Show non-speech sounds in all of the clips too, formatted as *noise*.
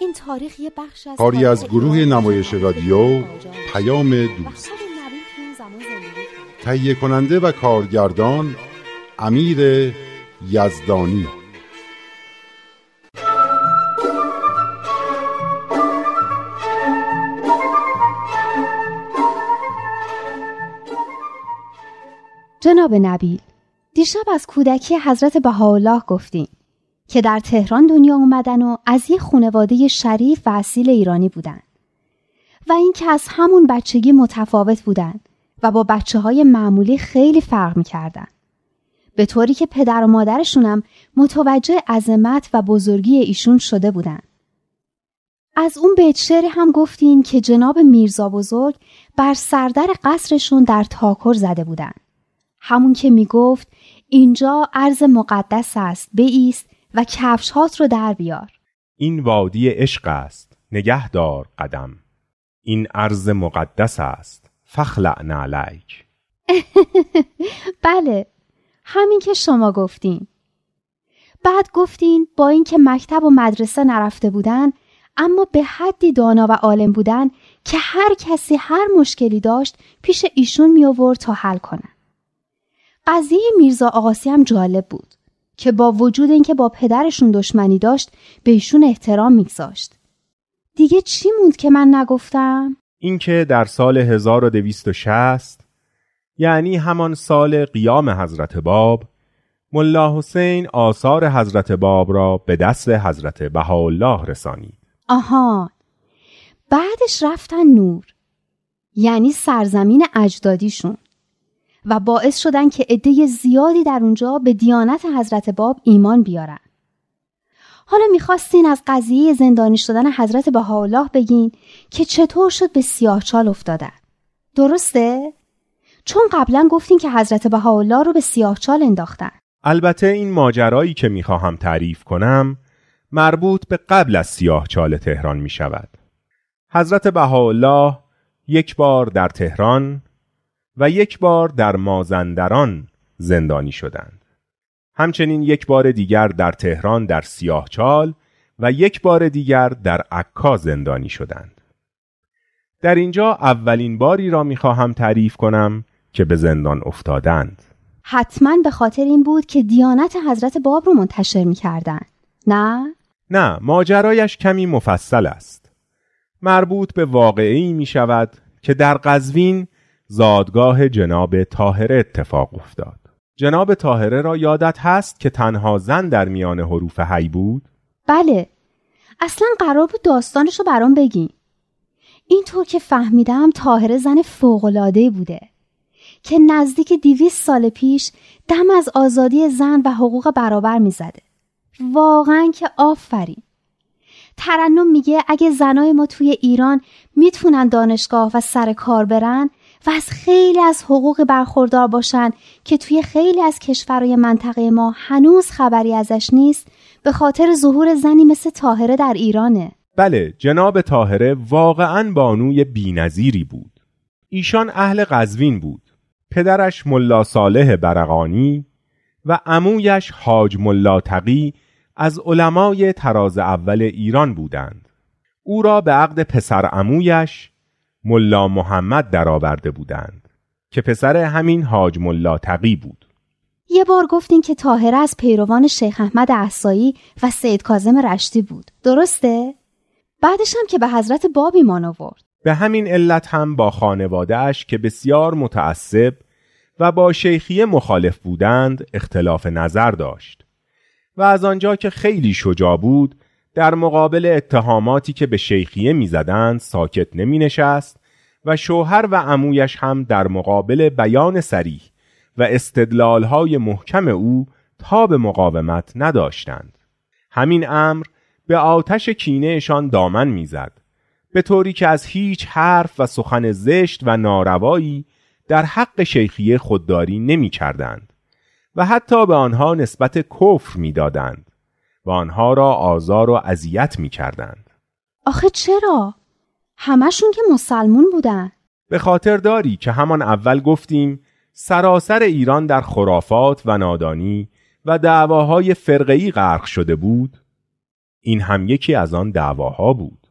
این تاریخ یه بخش از کاری از گروه نمایش رادیو پیام دوست. تهیه کننده و کارگردان امیر یزدانی. جناب نبیل دیشب از کودکی حضرت بهاءالله گفتیم. که در تهران دنیا اومدن و از یه خانواده شریف و اصیل ایرانی بودن. و اینکه از همون بچگی متفاوت بودن و با بچه های معمولی خیلی فرق می‌کردن. به طوری که پدر و مادرشونم متوجه عظمت و بزرگی ایشون شده بودن. از اون بیت هم گفتین که جناب میرزا بزرگ بر سردر قصرشون در تاکر زده بودن. همون که می‌گفت اینجا عرض مقدس است بایست و کفش هات رو در بیار. این وادی عشق است. نگهدار قدم. این عرض مقدس است. فخلع نعلیک *laughs* بله همین که شما گفتین. بعد گفتین با اینکه مکتب و مدرسه نرفته بودن اما به حدی دانا و عالم بودن که هر کسی هر مشکلی داشت پیش ایشون می آورد تا حل کنه قضیه میرزا آقاسی هم جالب بود. که با وجود اینکه با پدرشون دشمنی داشت به ایشون احترام میگذاشت. دیگه چی موند که من نگفتم؟ اینکه در سال 1260 یعنی همان سال قیام حضرت باب ملا حسین آثار حضرت باب را به دست حضرت بهاءالله رسانید. آها. بعدش رفتن نور یعنی سرزمین اجدادیشون. و باعث شدن که عده زیادی در اونجا به دیانت حضرت باب ایمان بیارن حالا می‌خواستین از قضیه زندانی شدن حضرت بهاءالله بگین که چطور شد به سیاهچال افتادن درسته؟ چون قبلا گفتین که حضرت بهاءالله رو به سیاهچال انداختن البته این ماجرایی که می‌خواهم تعریف کنم مربوط به قبل از سیاه چال تهران می شود. حضرت بهاءالله یک بار در تهران و یک بار در مازندران زندانی شدند. همچنین یک بار دیگر در تهران در سیاه چال و یک بار دیگر در عکا زندانی شدند. در اینجا اولین باری را می‌خواهم تعریف کنم که به زندان افتادند. حتما به خاطر این بود که دیانت حضرت باب رو منتشر می‌کردن نه؟ نه ماجرایش کمی مفصل است مربوط به واقعی می شود که در قزوین زادگاه جناب طاهره اتفاق افتاد. جناب طاهره را یادت هست که تنها زن در میان حروف هی بود؟ بله. اصلا قرار بود داستانش رو برام بگین اینطور که فهمیدم طاهره زن فوق‌العاده‌ای بوده که نزدیک دیویست سال پیش دم از آزادی زن و حقوق برابر می‌زده. واقعا که آفرین. ترنم میگه اگه زنای ما توی ایران می‌تونن دانشگاه و سر کار برن و از خیلی از حقوق برخوردار باشن که توی خیلی از کشورهای منطقه ما هنوز خبری ازش نیست به خاطر ظهور زنی مثل طاهره در ایرانه. بله جناب طاهره واقعا بانوی بینظیری بود. ایشان اهل قزوین بود. پدرش ملا صالح برقانی و عمویش حاج ملا تقی از علمای تراز اول ایران بودند. او را به عقد پسر عمویش ملا محمد درآورده بودند که پسر همین حاج ملا تقی بود. یه بار گفتین که طاهره از پیروان شیخ احمد احسایی و سید کاظم رشتی بود. درسته؟ بعدش هم که به حضرت باب ایمان آورد. به همین علت هم با خانوادهش که بسیار متعصب و با شیخیه مخالف بودند اختلاف نظر داشت. و از آنجا که خیلی شجاع بود در مقابل اتهاماتی که به شیخیه می‌زدند ساکت نمی نشست و شوهر و عمویش هم در مقابل بیان سریح و استدلالهای محکم او تا به مقاومت نداشتند. همین امر به آتش کینهشان دامن می‌زد به طوری که از هیچ حرف و سخن زشت و ناروایی در حق شیخیه خودداری نمی کردند و حتی به آنها نسبت کفر می دادند و آنها را آزار و اذیت می کردند. آخه چرا؟ همشون که مسلمون بودن به خاطر داری که همان اول گفتیم سراسر ایران در خرافات و نادانی و دعواهای فرقه‌ای غرق شده بود این هم یکی از آن دعواها بود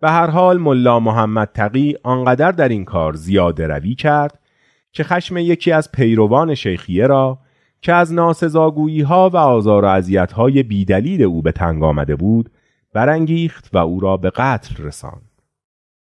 به هر حال ملا محمد تقی آنقدر در این کار زیاده روی کرد که خشم یکی از پیروان شیخیه را که از ناسزاگویی ها و آزار و عذیت های بیدلیل او به تنگ آمده بود برانگیخت و او را به قتل رساند.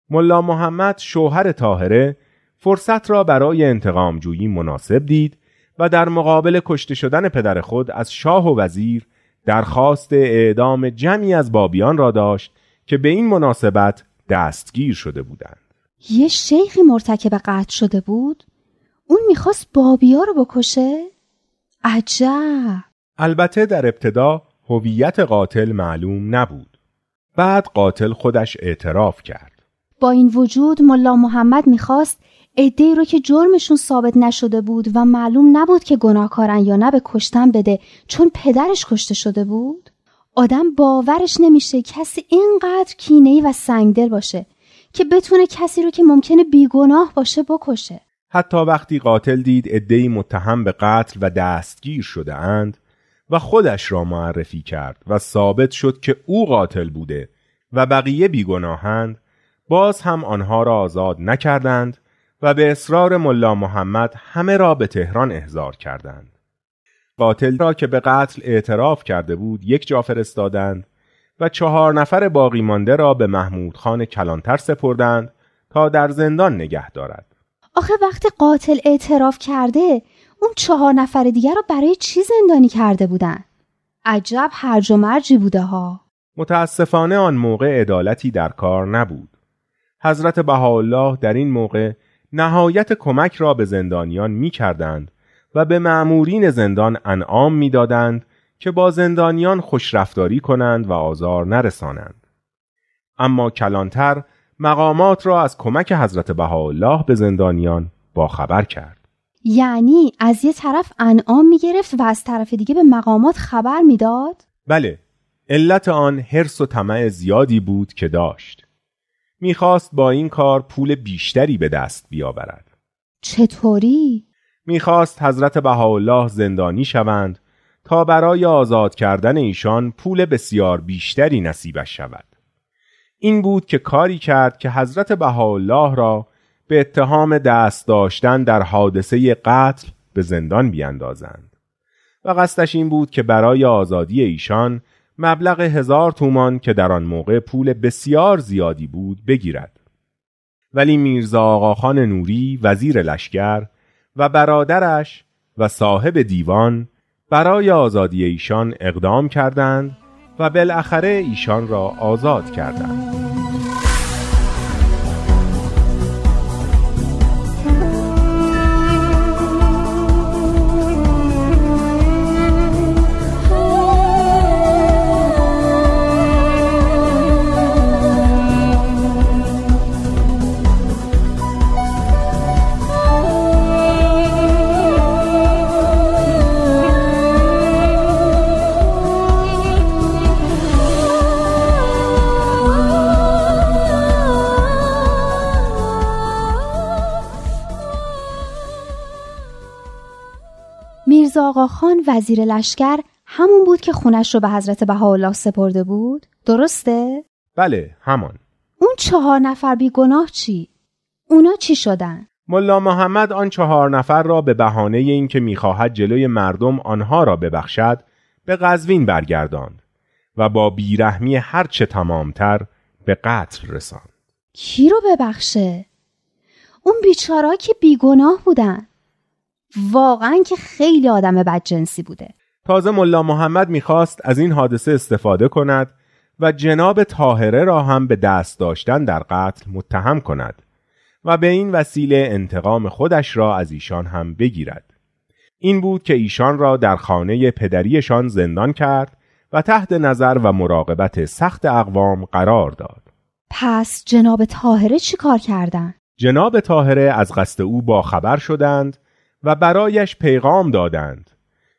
ملا محمد شوهر طاهره فرصت را برای انتقام جویی مناسب دید و در مقابل کشته شدن پدر خود از شاه و وزیر درخواست اعدام جمعی از بابیان را داشت که به این مناسبت دستگیر شده بودند. یه شیخی مرتکب قتل شده بود؟ اون می‌خواست بابیا رو بکشه؟ عجب البته در ابتدا هویت قاتل معلوم نبود. بعد قاتل خودش اعتراف کرد. با این وجود ملا محمد می‌خواست عدهای رو که جرمشون ثابت نشده بود و معلوم نبود که گناهکارن یا نه به کشتن بده چون پدرش کشته شده بود آدم باورش نمیشه کسی اینقدر کینهی و سنگدل باشه که بتونه کسی رو که ممکنه بیگناه باشه بکشه حتی وقتی قاتل دید عدهای متهم به قتل و دستگیر شده اند و خودش را معرفی کرد و ثابت شد که او قاتل بوده و بقیه بیگناهند باز هم آنها را آزاد نکردند و به اصرار ملا محمد همه را به تهران احضار کردند. قاتل را که به قتل اعتراف کرده بود یک جا فرستادند و چهار نفر باقی مانده را به محمود خان کلانتر سپردند تا در زندان نگه دارد. آخه وقتی قاتل اعتراف کرده اون چهار نفر دیگر را برای چی زندانی کرده بودن؟ عجب هرج و مرجی بوده ها. متاسفانه آن موقع عدالتی در کار نبود. حضرت بهاءالله در این موقع نهایت کمک را به زندانیان می کردند و به معمورین زندان انعام می‌دادند که با زندانیان خوشرفتاری کنند و آزار نرسانند. اما کلانتر مقامات را از کمک حضرت بهاءالله به زندانیان باخبر کرد. یعنی از یه طرف انعام می گرفت و از طرف دیگه به مقامات خبر می‌داد؟ بله، علت آن حرس و طمع زیادی بود که داشت. می‌خواست با این کار پول بیشتری به دست بیاورد. چطوری؟ می‌خواست حضرت بهاءالله زندانی شوند تا برای آزاد کردن ایشان پول بسیار بیشتری نصیبش شود. این بود که کاری کرد که حضرت بهاءالله را به اتهام دست داشتن در حادثه قتل به زندان بیاندازند و قصدش این بود که برای آزادی ایشان مبلغ هزار تومان که در آن موقع پول بسیار زیادی بود بگیرد. ولی میرزا آقاخان نوری وزیر لشکر و برادرش و صاحب دیوان برای آزادی ایشان اقدام کردند و بالاخره ایشان را آزاد کردند. آقاخان وزیر لشکر همون بود که خونش رو به حضرت بهاءالله سپرده بود؟ درسته؟ بله همان. اون چهار نفر بیگناه چی؟ اونا چی شدن؟ ملا محمد آن چهار نفر را به بهانه اینکه می‌خواهد جلوی مردم آنها را ببخشد به قزوین برگرداند و با بیرحمی هرچه تمامتر به قتل رساند. کی رو ببخشه؟ اون بیچارا که بیگناه بودن. واقعا که خیلی آدم بدجنسی بوده. تازه ملا محمد می‌خواست از این حادثه استفاده کند و جناب طاهره را هم به دست داشتن در قتل متهم کند و به این وسیله انتقام خودش را از ایشان هم بگیرد. این بود که ایشان را در خانه پدریشان زندان کرد و تحت نظر و مراقبت سخت اقوام قرار داد. پس جناب تاهره چی کار کردن؟ جناب تاهره از قصد او با خبر شدند و برایش پیغام دادند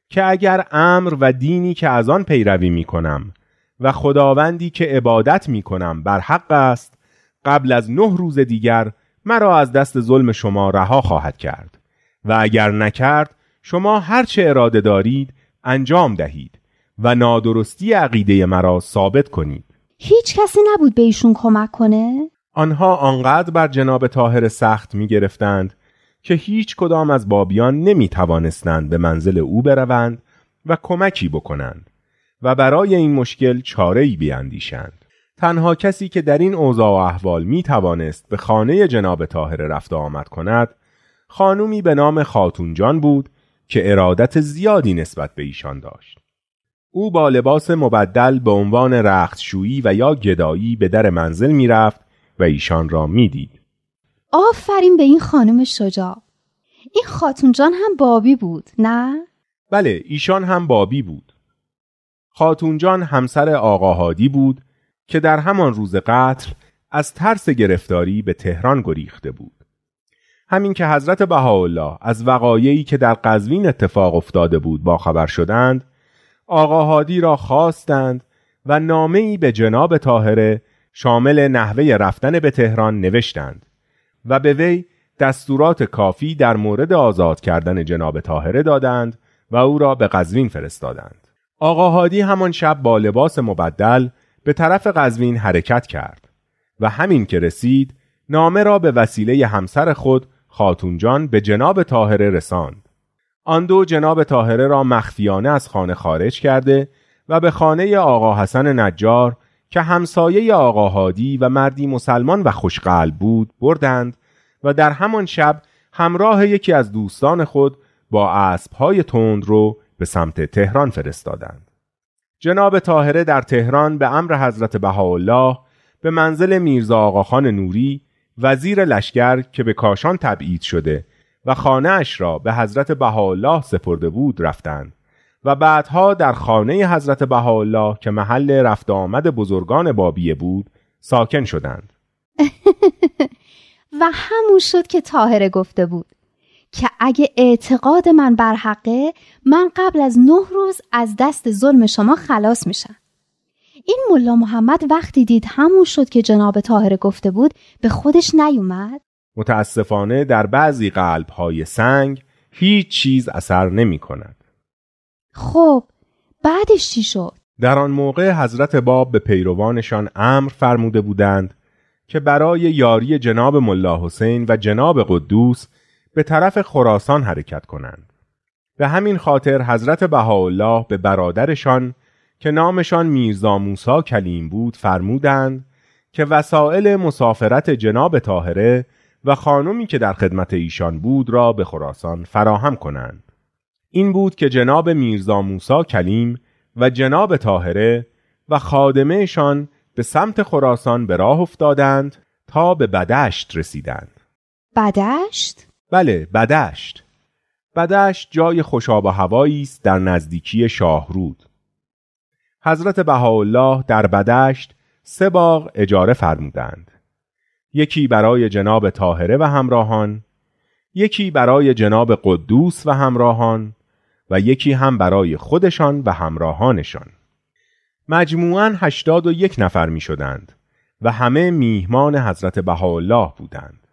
که اگر امر و دینی که از آن پیروی می کنم و خداوندی که عبادت می کنم بر حق است قبل از نه روز دیگر مرا از دست ظلم شما رها خواهد کرد و اگر نکرد شما هرچه اراده دارید انجام دهید و نادرستی عقیده مرا ثابت کنید هیچ کسی نبود به ایشون کمک کنه؟ آنها آنقدر بر جناب تاهر سخت می گرفتند که هیچ کدام از بابیان نمی توانستند به منزل او بروند و کمکی بکنند و برای این مشکل چاره ای بیاندیشند. تنها کسی که در این اوضاع و احوال می توانست به خانه جناب تاهر رفت آمد کند خانومی به نام خاتون جان بود که ارادت زیادی نسبت به ایشان داشت. او با لباس مبدل به عنوان رختشویی و یا گدایی به در منزل می‌رفت و ایشان را می‌دید. آفرین به این خانم شجاع. این خاتون جان هم بابی بود نه؟ بله ایشان هم بابی بود. خاتون جان همسر آقاهادی بود که در همان روز قتل از ترس گرفتاری به تهران گریخته بود. همین که حضرت بهاءالله از وقایعی که در قزوین اتفاق افتاده بود با خبر شدند آقاهادی را خواستند و نامه ای به جناب طاهره شامل نحوه رفتن به تهران نوشتند و به وی دستورات کافی در مورد آزاد کردن جناب طاهره دادند و او را به قزوین فرستادند. آقاهادی همان شب با لباس مبدل به طرف قزوین حرکت کرد و همین که رسید نامه را به وسیله همسر خود خاتونجان به جناب طاهره رساند. آن دو جناب طاهره را مخفیانه از خانه خارج کرده و به خانه آقا حسن نجار که همسایه آقا هادی و مردی مسلمان و خوشقلب بود بردند و در همان شب همراه یکی از دوستان خود با اسبهای تند رو به سمت تهران فرستادند. جناب طاهره در تهران به امر حضرت بهاءالله به منزل میرزا آقاخان نوری وزیر لشکر که به کاشان تبعید شده و خانه اش را به حضرت بهاءالله سپرده بود رفتند و بعدها در خانه حضرت بهاءالله که محل رفت آمد بزرگان بابیه بود ساکن شدند. *laughs* و همون شد که طاهره گفته بود که اگه اعتقاد من بر حقه من قبل از نه روز از دست ظلم شما خلاص میشم. این ملا محمد وقتی دید همون شد که جناب طاهره گفته بود به خودش نیومد. متاسفانه در بعضی قلب های سنگ هیچ چیز اثر نمی کند. خب بعدش چی شد؟ در آن موقع حضرت باب به پیروانشان امر فرموده بودند که برای یاری جناب ملا حسین و جناب قدوس به طرف خراسان حرکت کنند. به همین خاطر حضرت بهاءالله به برادرشان که نامشان میرزا موسا کلیم بود فرمودند که وسایل مسافرت جناب طاهره و خانمی که در خدمت ایشان بود را به خراسان فراهم کنند. این بود که جناب میرزا موسا کلیم و جناب طاهره و خادمهشان به سمت خراسان به راه افتادند تا به بدشت رسیدند. بدشت؟ بله بدشت. بدشت جای خوشاب و هوایی است در نزدیکی شاهرود. حضرت بهاءالله در بدشت سه باغ اجاره فرمودند. یکی برای جناب طاهره و همراهان یکی برای جناب قدوس و همراهان و یکی هم برای خودشان و همراهانشان مجموعاً هشتاد و یک نفر می شدند و همه میهمان حضرت بهاءالله بودند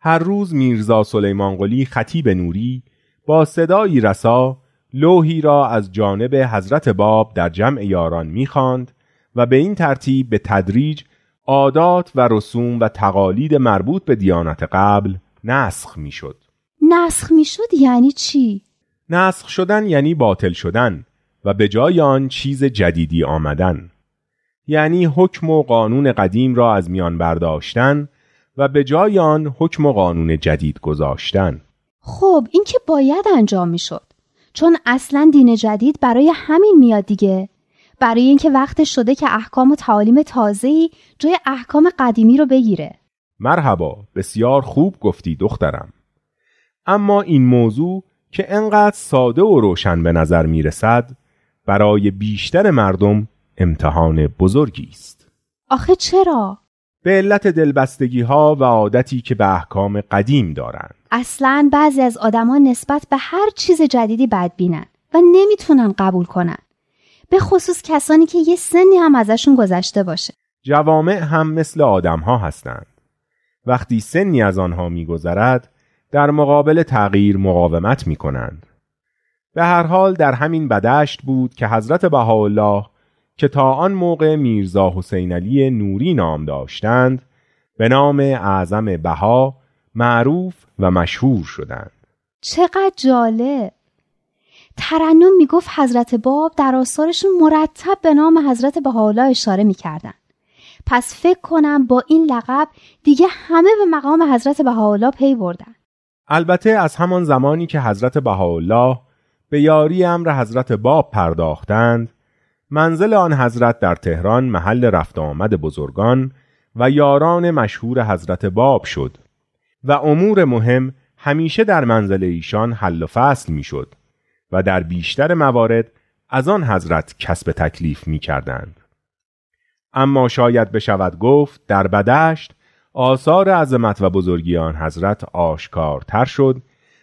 هر روز میرزا سلیمان قلی خطیب نوری با صدایی رسا لوحی را از جانب حضرت باب در جمع یاران می‌خواند و به این ترتیب به تدریج عادات و رسوم و تقالید مربوط به دیانت قبل نسخ می‌شد. نسخ می‌شد یعنی چی؟ نسخ شدن یعنی باطل شدن و به جای آن چیز جدیدی آمدن. یعنی حکم و قانون قدیم را از میان برداشتن و به جای آن حکم و قانون جدید گذاشتن. خب این که باید انجام می‌شد. چون اصلا دین جدید برای همین میاد دیگه برای اینکه وقت شده که احکام و تعالیم تازه‌ای جای احکام قدیمی رو بگیره مرحبا بسیار خوب گفتی دخترم اما این موضوع که انقدر ساده و روشن به نظر می رسد برای بیشتر مردم امتحان بزرگی است. آخه چرا؟ به علت دلبستگی ها و عادتی که به احکام قدیم دارند. اصلا بعضی از آدما نسبت به هر چیز جدیدی بدبینن و نمی‌تونن قبول کنن. به خصوص کسانی که یه سنی هم ازشون گذشته باشه. جوامع هم مثل آدم ها هستند. وقتی سنی از آنها میگذرد در مقابل تغییر مقاومت می کنند. به هر حال در همین بدشت بود که حضرت بهاءالله که تا آن موقع میرزا حسین علی نوری نام داشتند به نام اعظم بها معروف و مشهور شدند. چقدر جالب! ترنم می‌گفت حضرت باب در آثارشون مرتب به نام حضرت بهاءالله اشاره می‌کردن. پس فکر کنم با این لقب دیگه همه به مقام حضرت بهاءالله پی بردن. البته از همان زمانی که حضرت بهاءالله به یاری امر حضرت باب پرداختند منزل آن حضرت در تهران محل رفت آمد بزرگان و یاران مشهور حضرت باب شد و امور مهم همیشه در منزل ایشان حل و فصل می شد و در بیشتر موارد از آن حضرت کسب تکلیف می کردند. اما شاید بشود گفت در بدشت آثار عظمت و بزرگی آن حضرت آشکارتر شد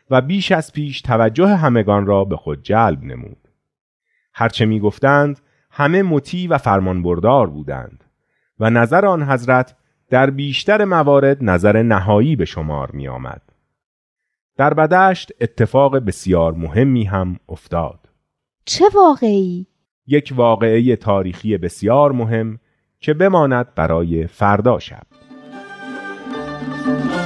و بیش از پیش توجه همگان را به خود جلب نمود. هرچه می گفتند همه مطیع و فرمانبردار بودند و نظر آن حضرت در بیشتر موارد نظر نهایی به شمار می آمد. در بدشت اتفاق بسیار مهمی هم افتاد. چه واقعی؟ یک واقعه تاریخی بسیار مهم که بماند برای فردا شب. Thank you.